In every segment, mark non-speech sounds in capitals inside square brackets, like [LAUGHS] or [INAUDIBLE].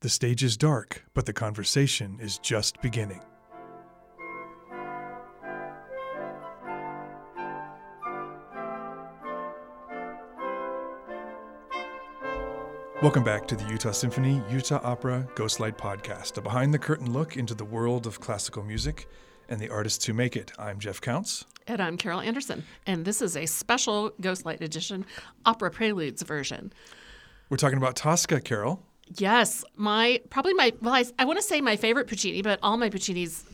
The stage is dark, but the conversation is just beginning. Welcome back to the Utah Symphony Utah Opera Ghostlight Podcast, a behind the curtain look into the world of classical music and the artists who make it. I'm Jeff Counts. And I'm Carol Anderson. And this is a special Ghostlight Edition opera preludes version. We're talking about Tosca, Carol. Yes, my probably my well, I, I want to say my favorite Puccini, but all my Puccinis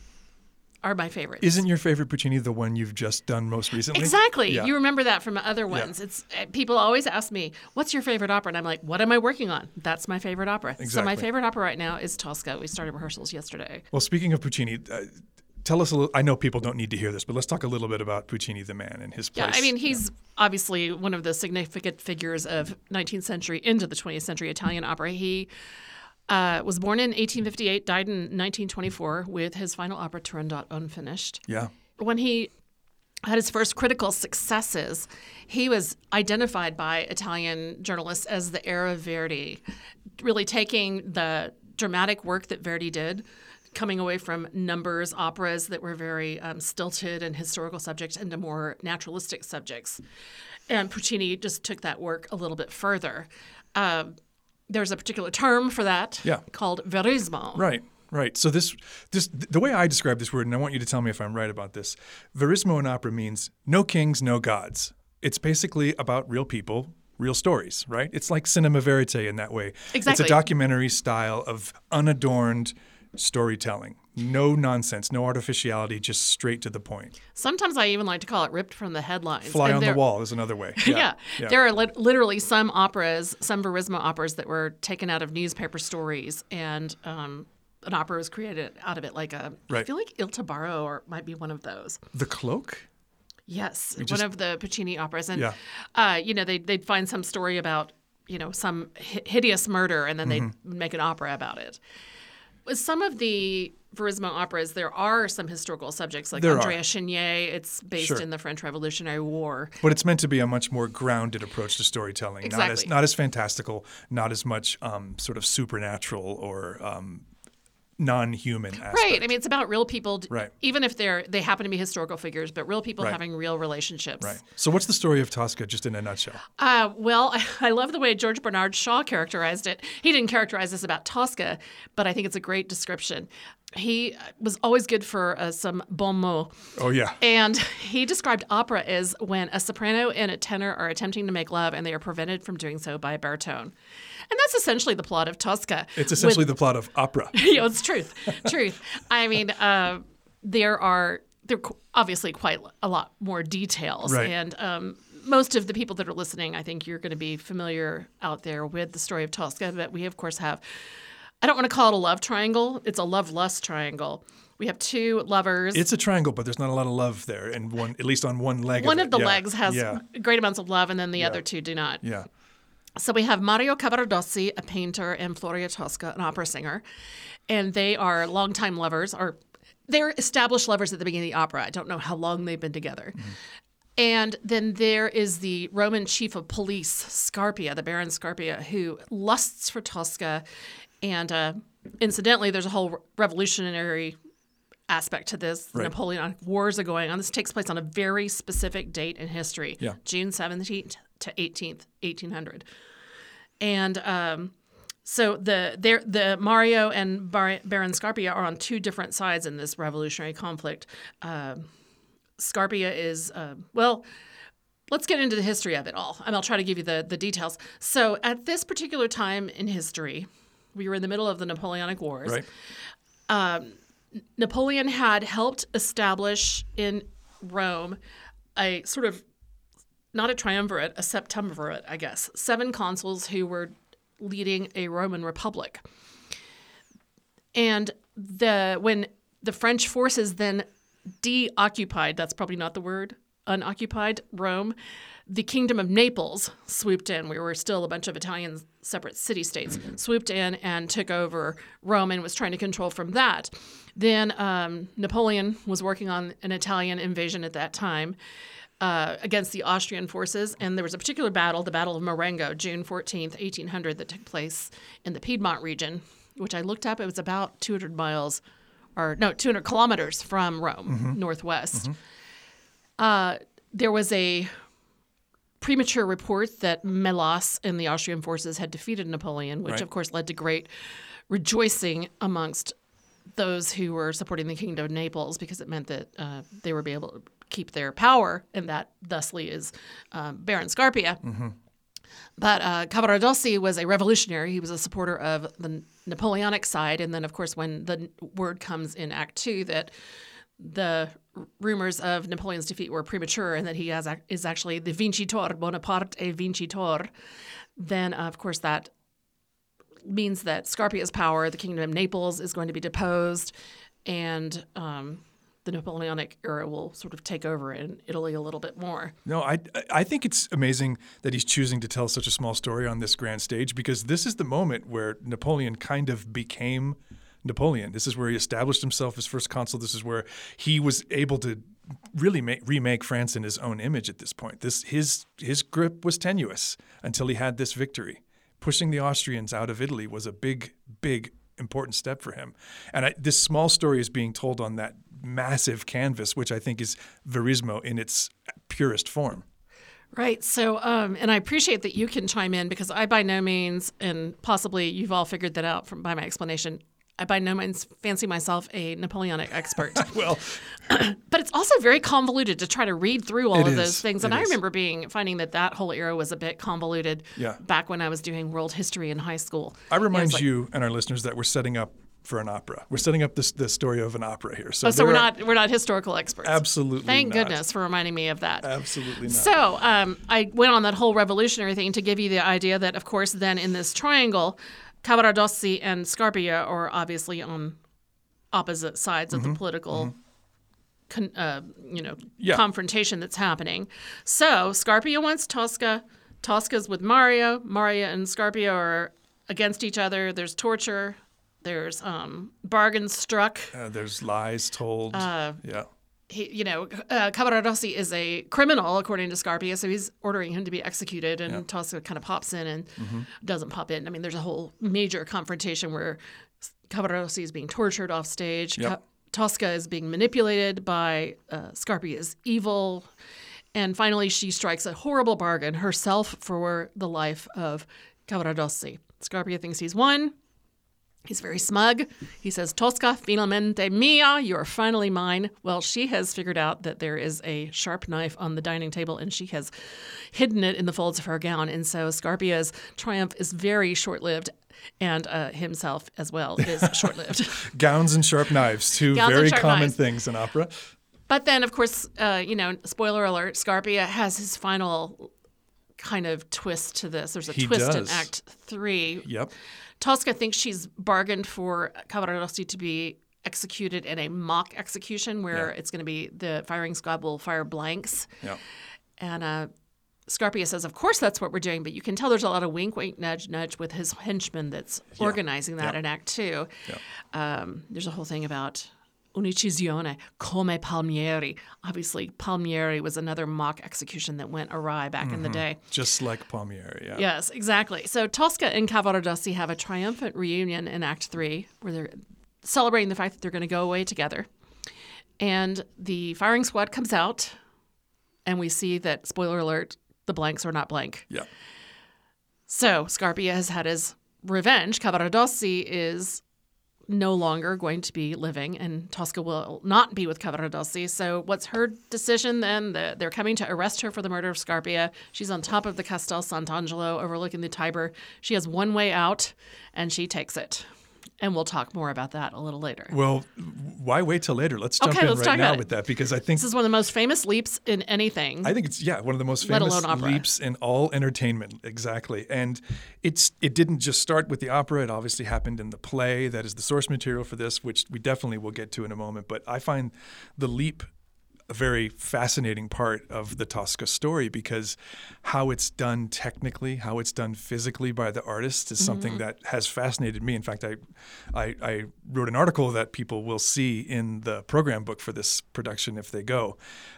are my favorite. Isn't your favorite Puccini the one you've just done most recently? Exactly. Yeah. You remember that from other ones. It's uh, people always ask me, "What's your favorite opera?" And I'm like, "What am I working on?" That's my favorite opera. Exactly. So my favorite opera right now is Tosca. We started rehearsals yesterday. Well, speaking of Puccini, uh, tell us a little. I know people don't need to hear this, but let's talk a little bit about Puccini the man and his place. Yeah, I mean, he's obviously one of the significant figures of 19th century into the 20th century Italian opera. He uh, was born in 1858, died in 1924 with his final opera Turandot unfinished. yeah, When he had his first critical successes, he was identified by Italian journalists as the heir of Verdi, really taking the dramatic work that Verdi did, coming away from numbers operas that were very um, stilted and historical subjects into more naturalistic subjects. And Puccini just took that work a little bit further. Um, there's a particular term for that Yeah. called verismo. right, right. So this, this, the way I describe this word, and I want you to tell me if I'm right about this. Verismo in opera means no kings, no gods. It's basically about real people. Real stories, right? It's like cinema verite in that way. Exactly. It's a documentary style of unadorned storytelling. No nonsense, no artificiality, just straight to the point. Sometimes I even like to call it ripped from the headlines. Fly And on the wall is another way. [LAUGHS] Yeah. yeah. There are lit- literally some operas, some Verismo operas that were taken out of newspaper stories, and um, an opera was created out of it. Like a, I Right. feel like Il Tabarro or might be one of those. The cloak? Yes, just- one of the Puccini operas, and Yeah. uh, you know they they'd find some story about you know some hi- hideous murder, and then Mm-hmm. they'd make an opera about it. With some of the Verismo operas, there are some historical subjects, like There are. Andrea Chenier. It's based Sure. in the French Revolutionary War. But it's meant to be a much more grounded approach to storytelling, not as not as fantastical, not as much um, sort of supernatural or um, non-human aspect. Right. I mean, it's about real people, Right. even if they're they happen to be historical figures, but real people Right. having real relationships. Right. So what's the story of Tosca, just in a nutshell? Uh, well, [LAUGHS] I love the way George Bernard Shaw characterized it. He didn't characterize this about Tosca, but I think it's a great description. He was always good for uh, some bon mots. Oh yeah. And [LAUGHS] he described opera as when a soprano and a tenor are attempting to make love and they are prevented from doing so by a baritone. And that's essentially the plot of Tosca. It's essentially the plot of opera. [LAUGHS] you know, it's truth. Truth. I mean, uh, there are there are obviously quite a lot more details, Right. and um, most of the people that are listening, I think you're going to be familiar out there with the story of Tosca. But we of course have. I don't want to call it a love triangle. It's a love lust triangle. We have two lovers. It's a triangle, but there's not a lot of love there, and one at least on one leg. one of, of the. Yeah. legs has Yeah. great amounts of love, and then the other two do not. Yeah. So we have Mario Cavaradossi, a painter, and Floria Tosca, an opera singer, and they are longtime lovers, or they're established lovers at the beginning of the opera. I don't know how long they've been together. Mm-hmm. And then there is the Roman chief of police, Scarpia, the Baron Scarpia, who lusts for Tosca. And uh, incidentally, there's a whole revolutionary aspect to this. The Right. Napoleonic Wars are going on. This takes place on a very specific date in history Yeah. June 17th to 18th, 1800. And um, so the there the Mario and Bar- Baron Scarpia are on two different sides in this revolutionary conflict. Um Scarpia is uh, well. Let's get into the history of it all, and I'll try to give you the the details. So, at this particular time in history, we were in the middle of the Napoleonic Wars. Right. Um, Napoleon had helped establish in Rome a sort of not a triumvirate, a septumvirate, I guess, seven consuls who were leading a Roman republic. And the when the French forces then deoccupied, that's probably not the word, unoccupied Rome, the kingdom of Naples swooped in. We were still a bunch of Italian separate city states, swooped in and took over Rome and was trying to control from that. Then um, Napoleon was working on an Italian invasion at that time. uh, against the Austrian forces. And there was a particular battle, the Battle of Marengo, June 14th, 1800, that took place in the Piedmont region which I looked up. It was about 200 miles, or no, 200 kilometers from Rome, northwest. Uh, there was a premature report that Melas and the Austrian forces had defeated Napoleon, which Right. of course led to great rejoicing amongst those who were supporting the Kingdom of Naples because it meant that uh, they would be able to keep their power, and that thusly is um, Baron Scarpia. But uh, Cavaradossi was a revolutionary. He was a supporter of the Napoleonic side. And then, of course, when the word comes in Act Two that the rumors of Napoleon's defeat were premature and that he has, is actually the vincitor, Bonaparte vincitor, then, uh, of course, that means that Scarpia's power, the Kingdom of Naples, is going to be deposed, and um, the Napoleonic era will sort of take over in Italy a little bit more. No, I I think it's amazing that he's choosing to tell such a small story on this grand stage because this is the moment where Napoleon kind of became Napoleon. This is where he established himself as first consul. This is where he was able to really make, remake France in his own image at this point. This his his grip was tenuous until he had this victory. Pushing the Austrians out of Italy was a big, big, important step for him. And I, this small story is being told on that massive canvas, which I think is Verismo in its purest form. Right. So, um, and I appreciate that you can chime in because I by no means, and possibly you've all figured that out from by my explanation. I by no means fancy myself a Napoleonic expert, [LAUGHS] Well, [CLEARS THROAT] but it's also very convoluted to try to read through all of is. those things. And It I is. remember being finding that that whole era was a bit convoluted. Yeah. Back when I was doing world history in high school. I remind it's like- you and our listeners that we're setting up for an opera. We're setting up this the story of an opera here. So, Oh, so we're are- not we're not historical experts. absolutely. Thank not. goodness for reminding me of that. Absolutely not. So um, I went on that whole revolutionary thing to give you the idea that, of course, then in this triangle, Cavaradossi and Scarpia are obviously on opposite sides of the political. Con, uh, you know, Yeah. confrontation that's happening. So Scarpia wants Tosca. Tosca's with Mario. Mario and Scarpia are against each other. There's torture. There's um, bargains struck. Uh, there's lies told. Uh, yeah. He, you know, uh, Cavaradossi is a criminal according to Scarpia, so he's ordering him to be executed, and Tosca kind of pops in and doesn't pop in. I mean, there's a whole major confrontation where Cavaradossi is being tortured off stage. Yep. Ca- Tosca is being manipulated by uh, Scarpia's evil. And finally, she strikes a horrible bargain herself for the life of Cavaradossi. Scarpia thinks he's won. He's very smug. He says, Tosca, finalmente mia, you're finally mine. Well, she has figured out that there is a sharp knife on the dining table and she has hidden it in the folds of her gown. And so Scarpia's triumph is very short lived and uh, himself as well is [LAUGHS] short lived. [LAUGHS] Gowns and sharp knives, two Gowns very common knives. things in opera. But then, of course, uh, you know, spoiler alert, Scarpia has his final kind of twist to this. There's a He twist in. Act Three. Yep. Tosca thinks she's bargained for Cavaradossi to be executed in a mock execution where Yeah. it's going to be the firing squad will fire blanks. Yep. And uh, Scarpia says, Of course, that's what we're doing. But you can tell there's a lot of wink, wink, nudge, nudge with his henchman that's organizing that Yeah. in Act Two. Yeah. Um, there's a whole thing about unicisione come Palmieri. Obviously, Palmieri was another mock execution that went awry back in the mm-hmm. day. Just like Palmieri. Yeah. Yes, exactly. So Tosca and Cavaradossi have a triumphant reunion in Act Three, where they're celebrating the fact that they're going to go away together. And the firing squad comes out, and we see that, spoiler alert, the blanks are not blank. Yeah. So Scarpia has had his revenge. Cavaradossi is no longer going to be living, and Tosca will not be with Cavaradossi. So, what's her decision then? The, they're coming to arrest her for the murder of Scarpia. She's on top of the Castel Sant'Angelo overlooking the Tiber. She has one way out, and she takes it. And we'll talk more about that a little later. Well, why wait till later? Let's jump Okay, in let's right now with that because I think This is one of the most famous leaps in anything. I think it's yeah one of the most famous leaps in all entertainment. Exactly, and it's it didn't just start with the opera. It obviously happened in the play that is the source material for this, which we definitely will get to in a moment. But I find the leap a very fascinating part of the Tosca story because how it's done technically, how it's done physically by the artist is something that has fascinated me. In fact, I, I, I wrote an article that people will see in the program book for this production if they go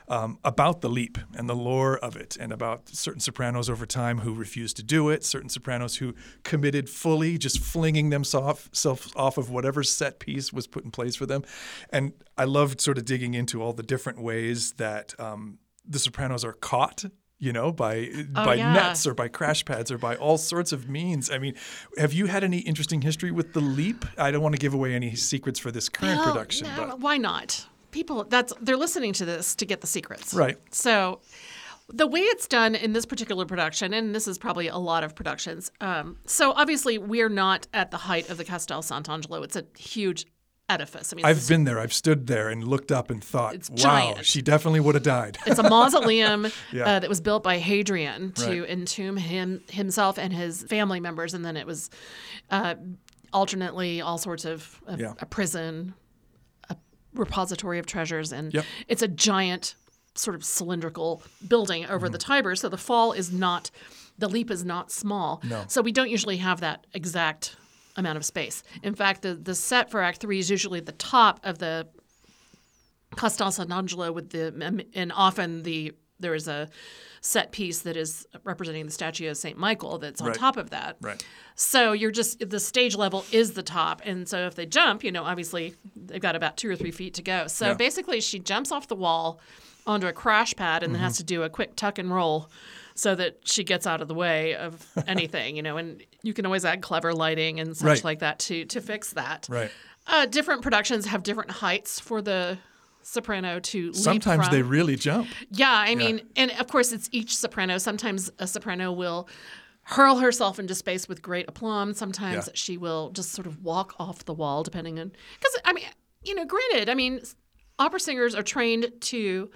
um, about the leap and the lore of it, and about certain sopranos over time who refused to do it, certain sopranos who committed fully, just flinging themselves off of whatever set piece was put in place for them. And I loved sort of digging into all the different ways that um, the sopranos are caught you know, by Oh, by yeah. nets or by crash pads or by all sorts of means. I mean, have you had any interesting history with the leap? I don't want to give away any secrets for this current production, no, but why not? People that's they're listening to this to get the secrets. Right. So the way it's done in this particular production, and this is probably a lot of productions. Um, so obviously we're not at the height of the Castel Sant'Angelo. It's a huge edifice. I mean, I've been there. I've stood there and looked up and thought, "Wow, giant. she definitely would have died." it's a mausoleum [LAUGHS] Yeah. uh, that was built by Hadrian to Right. entomb him himself and his family members, and then it was uh, alternately all sorts of a, Yeah. a prison, a repository of treasures, and Yep. it's a giant sort of cylindrical building over Mm-hmm. the Tiber. So the fall is not, the leap is not small. No. So we don't usually have that exact amount of space. In fact, the the set for Act Three is usually the top of the Castel Sant'Angelo with the and often the there is a set piece that is representing the statue of Saint Michael that's on Right. top of that. right. So you're just the stage level is the top, and so if they jump, you know, obviously they've got about two or three feet to go. So Yeah. basically, she jumps off the wall onto a crash pad and then Mm-hmm. has to do a quick tuck and roll so that she gets out of the way of [LAUGHS] anything, you know. And you can always add clever lighting and such Right. like that to to fix that. Right. Uh, different productions have different heights for the soprano to leap Sometimes they really jump. Yeah, I mean, and of course, it's each soprano. Sometimes a soprano will hurl herself into space with great aplomb. Sometimes Yeah. she will just sort of walk off the wall, depending on. Because, I mean, you know, granted, I mean, opera singers are trained to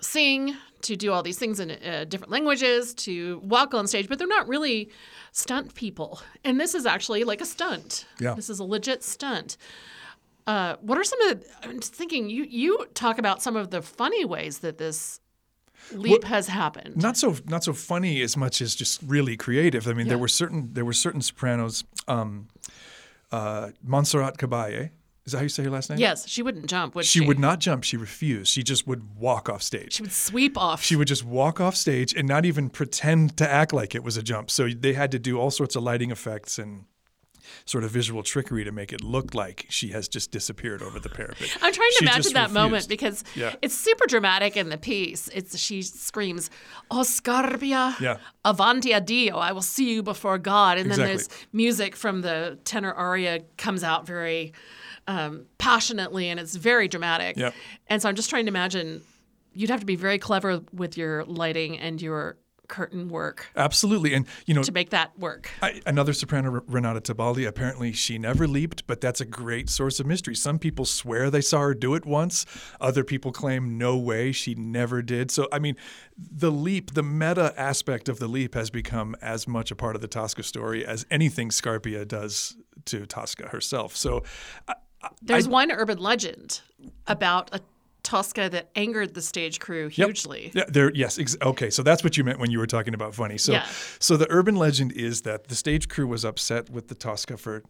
sing, to do all these things in uh, different languages, to walk on stage, but they're not really stunt people. And this is actually like a stunt. Yeah. This is a legit stunt. Uh, what are some of the? I'm just thinking. You you talk about some of the funny ways that this leap has happened. Not so not so funny as much as just really creative. I mean, there were certain there were certain sopranos. Um, uh, Montserrat Caballé, is that how you say her last name? Yes, she wouldn't jump, would she? She would not jump. She refused. She just would walk off stage. She would sweep off. she would just walk off stage and not even pretend to act like it was a jump. So they had to do all sorts of lighting effects and sort of visual trickery to make it look like she has just disappeared over the parapet. I'm trying to She imagine that moment because Yeah. it's super dramatic in the piece. It's she screams, "O Scarpia, Yeah. avanti a Dio, I will see you before God." And then there's music from the tenor aria comes out very um, passionately, and it's very dramatic. Yep. And so I'm just trying to imagine you'd have to be very clever with your lighting and your curtain work Absolutely, and you know, to make that work. I, another soprano, Renata Tebaldi, apparently she never leaped, but that's a great source of mystery. Some people swear they saw her do it once. Other people claim no way she never did. So, I mean, the leap, the meta aspect of the leap has become as much a part of the Tosca story as anything Scarpia does to Tosca herself. So, I, There's one urban legend about a Tosca that angered the stage crew hugely. Yeah, there. Yes. Ex- okay. So that's what you meant when you were talking about funny. So, Yeah. so the urban legend is that the stage crew was upset with the Tosca for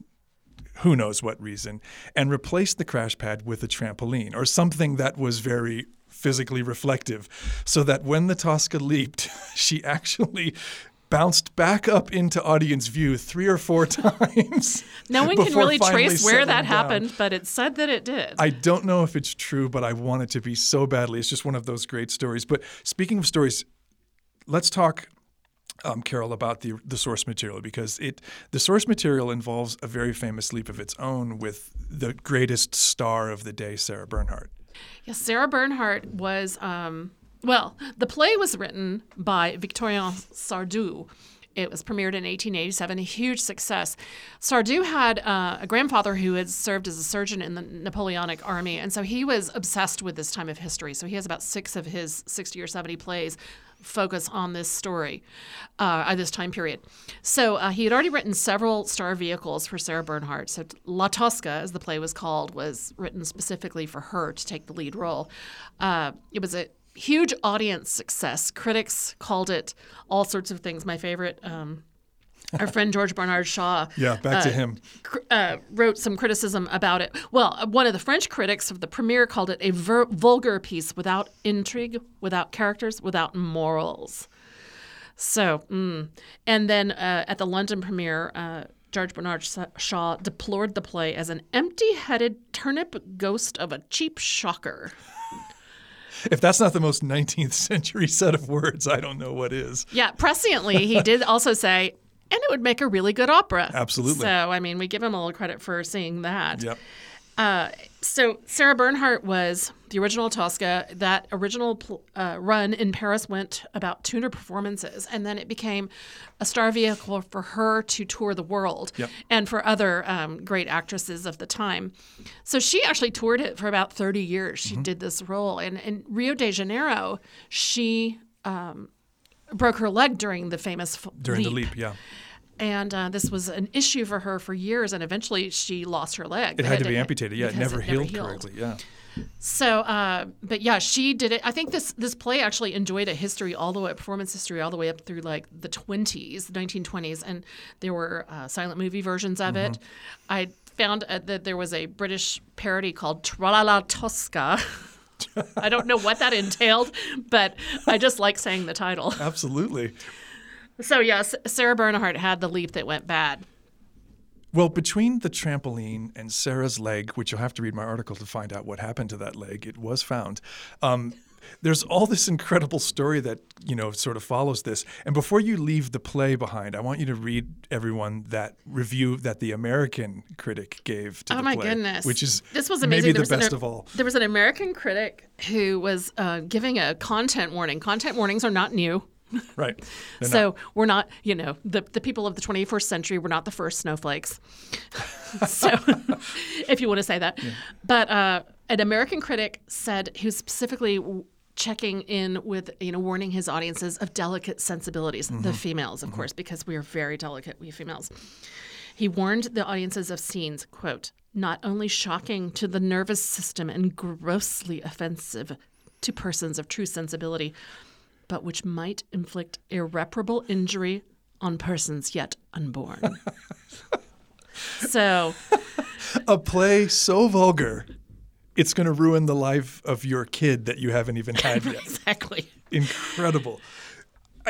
who knows what reason, and replaced the crash pad with a trampoline or something that was very physically reflective, so that when the Tosca leaped, [LAUGHS] she actually bounced back up into audience view three or four [LAUGHS] times. No one can really trace where that down. happened, but it's said that it did. I don't know if it's true, but I want it to be so badly. It's just one of those great stories. But speaking of stories, let's talk, um, Carol, about the the source material because it the source material involves a very famous leap of its own with the greatest star of the day, Sarah Bernhardt. Yes, Sarah Bernhardt was, um, well, the play was written by Victorien Sardou, It was premiered in 1887, a huge success. Sardou had uh, a grandfather who had served as a surgeon in the Napoleonic army, and so he was obsessed with this time of history. So he has about six of his 60 or 70 plays focus on this story uh, this time period. So uh, he had already written several star vehicles for Sarah Bernhardt. So La Tosca, as the play was called, was written specifically for her to take the lead role. Uh, it was a huge audience success. Critics called it all sorts of things. My favorite. Um, our friend George Bernard Shaw. Yeah, back to him. cr- Uh, wrote some criticism about it. Well, uh, one of the French critics of the premiere called it a ver- vulgar piece without intrigue, without characters, without morals. So, mm. and then uh, at the London premiere, uh, George Bernard Shaw deplored the play as an empty headed turnip ghost of a cheap shocker. If that's not the most 19th century set of words, I don't know what is. Yeah, presciently, he [LAUGHS] did also say, and it would make a really good opera. Absolutely. So, I mean, we give him a little credit for seeing that. Yep. Uh, so Sarah Bernhardt was the original Tosca. That original pl- uh, run in Paris went about 200 performances, and then it became a star vehicle for her to tour the world Yep. and for other um, great actresses of the time. So she actually toured it for about 30 years. Mm-hmm. She did this role, and in Rio de Janeiro, she um, broke her leg during the famous f- During the leap, yeah. And uh, this was an issue for her for years, and eventually she lost her leg. It had to be amputated. Yeah, it because never healed correctly. Yeah. So, uh, but yeah, she did it. I think this this play actually enjoyed a history all the way, performance history all the way up through like the twenties, the nineteen twenties, and there were uh, silent movie versions of it. I found uh, that there was a British parody called Tralala Tosca. [LAUGHS] I don't know what that entailed, but I just like saying the title. Absolutely. So yes, Sarah Bernhardt had the leap that went bad. Well, between the trampoline and Sarah's leg, which you'll have to read my article to find out what happened to that leg, it was found. Um, there's all this incredible story that you know sort of follows this. And before you leave the play behind, I want you to read everyone that review that the American critic gave to Oh the my goodness! which is this was amazing. maybe There the was an- best of all. There was an American critic who was uh, giving a content warning. Content warnings are not new. Right. They're [LAUGHS] not- So we're not, you know, the, the people of the 21st century, we're not the first snowflakes. [LAUGHS] so [LAUGHS] if you want to say that. But uh, an American critic said he was specifically checking in with, you know, warning his audiences of delicate sensibilities, the females, of course, because we are very delicate, we females. He warned the audiences of scenes, quote, not only shocking to the nervous system and grossly offensive to persons of true sensibility, but which might inflict irreparable injury on persons yet unborn. [LAUGHS] so, a play so vulgar, it's going to ruin the life of your kid that you haven't even had [LAUGHS] yet. exactly. incredible.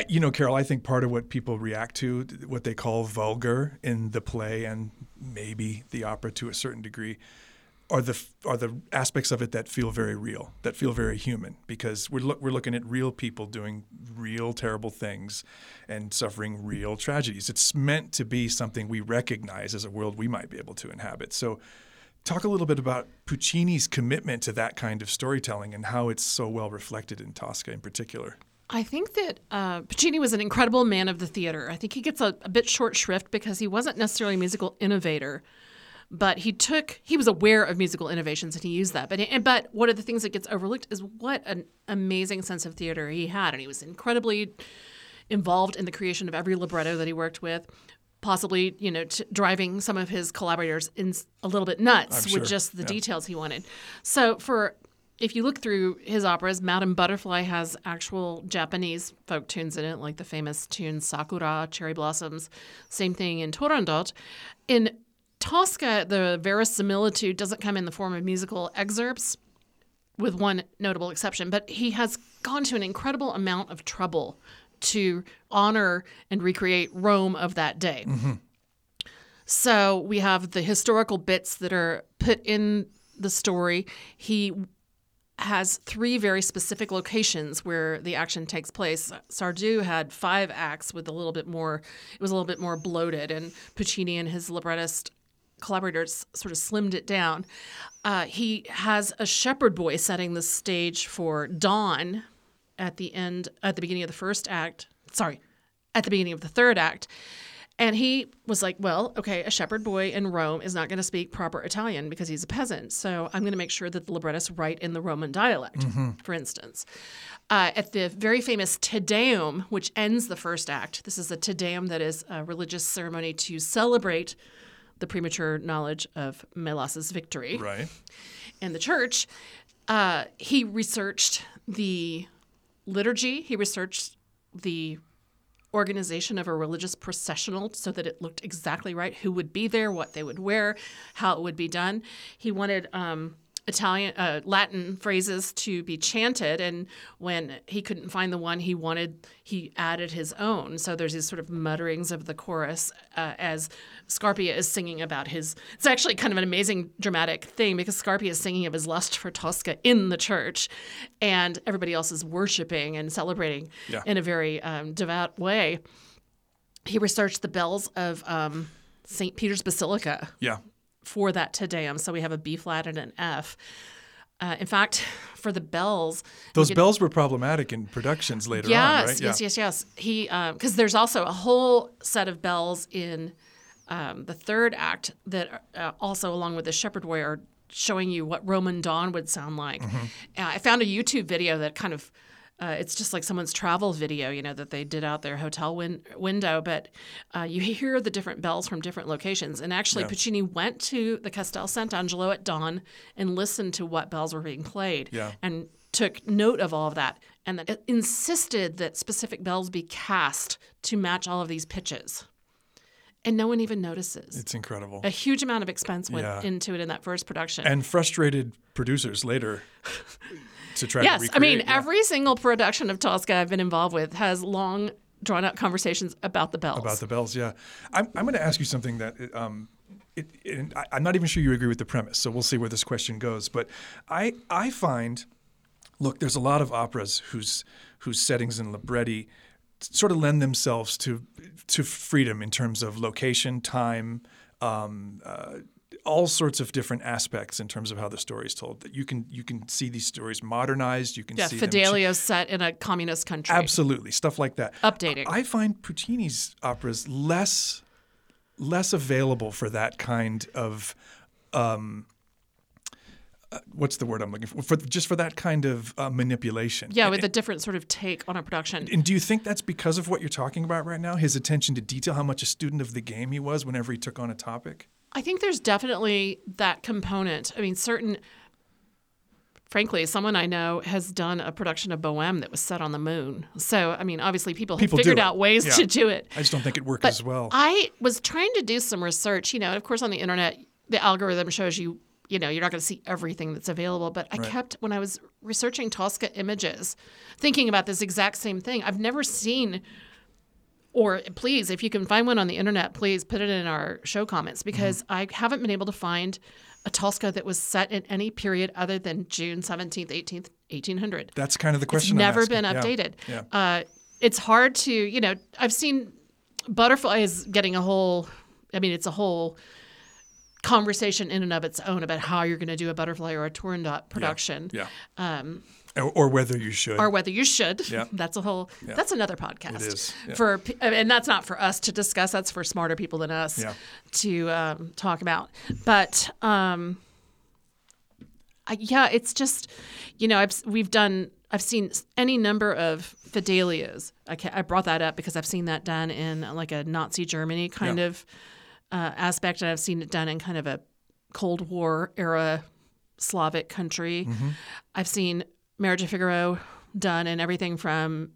You know, Carol, I think part of what people react to, what they call vulgar in the play and maybe the opera to a certain degree, are the are the aspects of it that feel very real, that feel very human, because we're look, we're looking at real people doing real terrible things and suffering real tragedies. It's meant to be something we recognize as a world we might be able to inhabit. So. Talk a little bit about Puccini's commitment to that kind of storytelling and how it's so well reflected in Tosca in particular. I think that uh, Puccini was an incredible man of the theater. I think he gets a, a bit short shrift because he wasn't necessarily a musical innovator, but he took he was aware of musical innovations and he used that. But and, but one of the things that gets overlooked is what an amazing sense of theater he had, and he was incredibly involved in the creation of every libretto that he worked with. Possibly, you know, t- driving some of his collaborators in a little bit nuts I'm with sure, just the yeah. details he wanted. So for if you look through his operas, Madame Butterfly has actual Japanese folk tunes in it, like the famous tune Sakura, Cherry Blossoms. Same thing in Turandot. In Tosca, the verisimilitude doesn't come in the form of musical excerpts, with one notable exception, but he has gone to an incredible amount of trouble to honor and recreate Rome of that day. Mm-hmm. So we have the historical bits that are put in the story. He has three very specific locations where the action takes place. Sardou had five acts with a little bit more, it was a little bit more bloated, and Puccini and his librettist collaborators sort of slimmed it down. Uh, he has a shepherd boy setting the stage for Dawn at the end, at the beginning of the first act. Sorry, at the beginning of the third act. And he was like, well, okay, a shepherd boy in Rome is not going to speak proper Italian because he's a peasant. So I'm going to make sure that the librettists write in the Roman dialect, for instance. Uh, at the very famous Te Deum, which ends the first act, this is a Te Deum that is a religious ceremony to celebrate the premature knowledge of Melas's victory Right. in the church, uh, he researched the liturgy. He researched the organization of a religious processional so that it looked exactly right. Who would be there, what they would wear, how it would be done. He wanted um, Italian, uh, Latin phrases to be chanted, and when he couldn't find the one he wanted, he added his own. So there's these sort of mutterings of the chorus uh, as Scarpia is singing about his. It's actually kind of an amazing dramatic thing because Scarpia is singing of his lust for Tosca in the church, and everybody else is worshiping and celebrating Yeah. in a very um, devout way. He researched the bells of um, St. Peter's Basilica Yeah. For that Te Deum. So we have a B flat and an F. Uh, in fact, [LAUGHS] for the bells, Those bells were problematic in productions later yes, on, right? yes, yes, yes. He because there's also a whole set of bells in um, the third act that uh, also, along with the shepherd boy, are showing you what Roman dawn would sound like. Mm-hmm. Uh, I found a YouTube video that kind of. Uh, it's just like someone's travel video, you know, that they did out their hotel win- window, but uh, you hear the different bells from different locations. And actually, Puccini went to the Castel Sant'Angelo at dawn and listened to what bells were being played Yeah. and took note of all of that and then insisted that specific bells be cast to match all of these pitches. And no one even notices. It's incredible. a huge amount of expense went Yeah. into it in that first production. And frustrated producers later [LAUGHS] to try to yes, recreate. I mean, yeah. every single production of Tosca I've been involved with has long, drawn out conversations about the bells. about the bells. Yeah, I'm, I'm going to ask you something that um, it, it, I'm not even sure you agree with the premise. So we'll see where this question goes. But I I find, look, there's a lot of operas whose whose settings and libretti sort of lend themselves to to freedom in terms of location, time. Um, uh, all sorts of different aspects in terms of how the story is told. That you can you can see these stories modernized. You can yeah, see them Fidelio set in a communist country. Absolutely, stuff like that. Updating. I find Puccini's operas less less available for that kind of um, uh, what's the word I'm looking for? For just for that kind of uh, manipulation. yeah, with a different sort of take on a production. And do you think that's because of what you're talking about right now? His attention to detail, how much a student of the game he was whenever he took on a topic? I think there's definitely that component. I mean, certain, frankly, someone I know has done a production of Bohème that was set on the moon. So, I mean, obviously, people, People have figured out ways Yeah. to do it. I just don't think it worked But as well. I was trying to do some research. You know, of course, on the internet, the algorithm shows you, you know, you're not going to see everything that's available. But I kept, when I was researching Tosca images, thinking about this exact same thing. I've never seen, or please, if you can find one on the internet, please put it in our show comments because I haven't been able to find a Tosca that was set in any period other than June 17th, 18th, 1800 that's kind of the it's question. I'm never been updated. Yeah. Uh, it's hard to, you know, I've seen Butterfly is getting a whole, I mean, it's a whole conversation in and of its own about how you're going to do a Butterfly or a Turandot production. Yeah. Or, or whether you should. Or whether you should. Yeah. [LAUGHS] That's a whole. yeah. That's another podcast. It is, yeah. for, and that's not for us to discuss. That's for smarter people than us to um, talk about. But um, I, yeah, it's just, you know, I've we've done. I've seen any number of Fidelios. I, I brought that up because I've seen that done in like a Nazi Germany kind of uh, aspect, and I've seen it done in kind of a Cold War era Slavic country. Mm-hmm. I've seen Marriage of Figaro done and everything from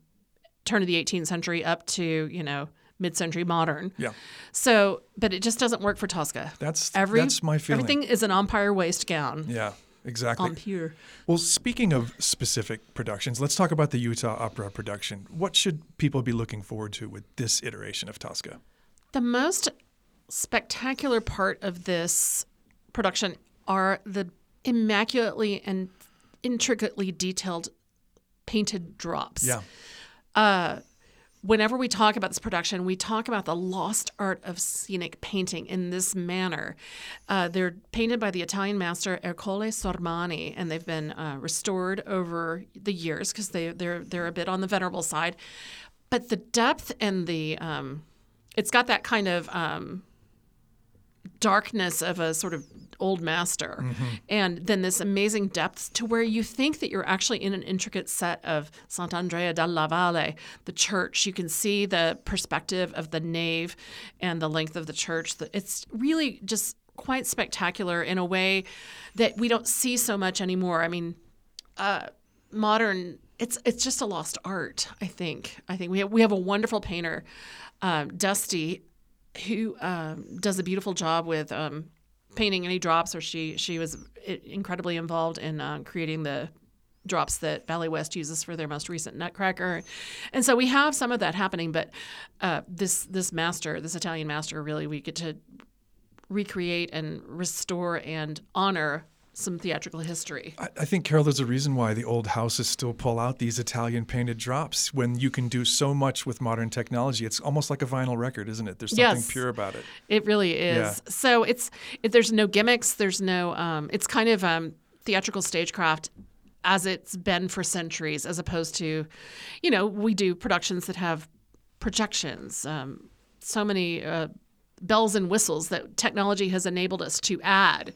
turn of the 18th century up to you know mid-century modern. yeah. So, but it just doesn't work for Tosca. That's Every, that's my feeling. Everything is an empire waist gown. Yeah. Exactly. Empire. Well, speaking of specific productions, let's talk about the Utah Opera production. What should people be looking forward to with this iteration of Tosca? The most spectacular part of this production are the immaculately and intricately detailed painted drops. Yeah. whenever we talk about this production, we talk about the lost art of scenic painting in this manner. Uh, they're painted by the Italian master Ercole Sormani, and they've been uh, restored over the years because they, they're they're a bit on the venerable side. but the depth and the um, it's got that kind of um, darkness of a sort of old master Mm-hmm. and then this amazing depth to where you think that you're actually in an intricate set of Sant'Andrea della Valle, the church. You can see the perspective of the nave and the length of the church. It's really just quite spectacular in a way that we don't see so much anymore. I mean, uh, modern it's it's just a lost art i think i think we have, we have a wonderful painter um, dusty who um, does a beautiful job with um, painting any drops or she she was incredibly involved in uh, creating the drops that Ballet West uses for their most recent Nutcracker, and so we have some of that happening. But uh, this this master, this Italian master, really we get to recreate and restore and honor some theatrical history. I, I think, Carol, there's a reason why the old houses still pull out these Italian painted drops when you can do so much with modern technology. It's almost like a vinyl record, isn't it? There's something Yes. pure about it. It really is. Yeah. So it's it, there's no gimmicks. There's no. Um, it's kind of um, theatrical stagecraft as it's been for centuries, as opposed to, you know, we do productions that have projections. Um, so many uh, bells and whistles that technology has enabled us to add,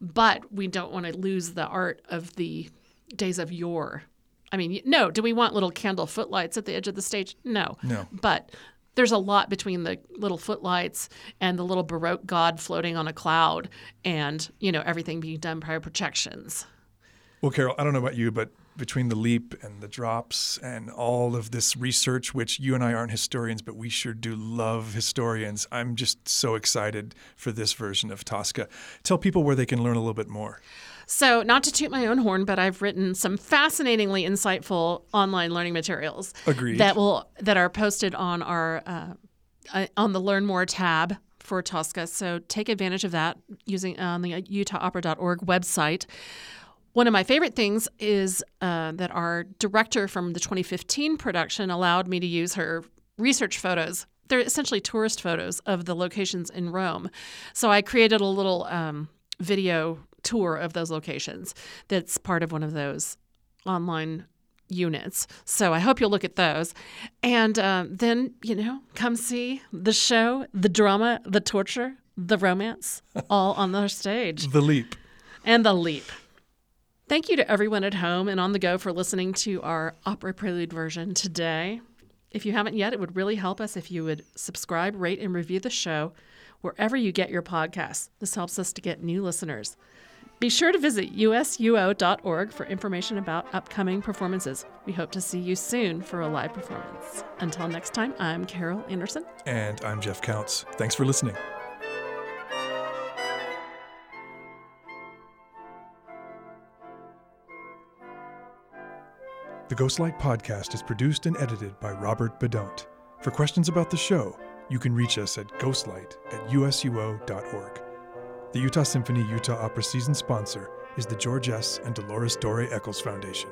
but we don't want to lose the art of the days of yore. I mean, no. Do we want little candle footlights at the edge of the stage? No. No. But there's a lot between the little footlights and the little baroque god floating on a cloud, and you know everything being done prior projections. Well, Carol, I don't know about you, but between the leap and the drops and all of this research, which you and I aren't historians, but we sure do love historians, I'm just so excited for this version of Tosca. Tell people where they can learn a little bit more. So, not to toot my own horn, but I've written some fascinatingly insightful online learning materials Agreed. that will that are posted on our uh, uh, on the Learn More tab for Tosca. So take advantage of that using on the UtahOpera.org website. One of my favorite things is uh, that our director from the 2015 production allowed me to use her research photos. They're essentially tourist photos of the locations in Rome. So I created a little um, video tour of those locations that's part of one of those online units. So I hope you'll look at those. And um, then, you know, come see the show, the drama, the torture, the romance, all on their stage The leap. and the leap. Thank you to everyone at home and on the go for listening to our opera prelude version today. If you haven't yet, it would really help us if you would subscribe, rate, and review the show wherever you get your podcasts. This helps us to get new listeners. Be sure to visit usuo.org for information about upcoming performances. We hope to see you soon for a live performance. Until next time, I'm Carol Anderson. And I'm Jeff Counts. Thanks for listening. The Ghostlight Podcast is produced and edited by Robert Bedont. For questions about the show, you can reach us at ghostlight at usuo.org. The Utah Symphony Utah Opera season sponsor is the George S. and Dolores Dore Eccles Foundation.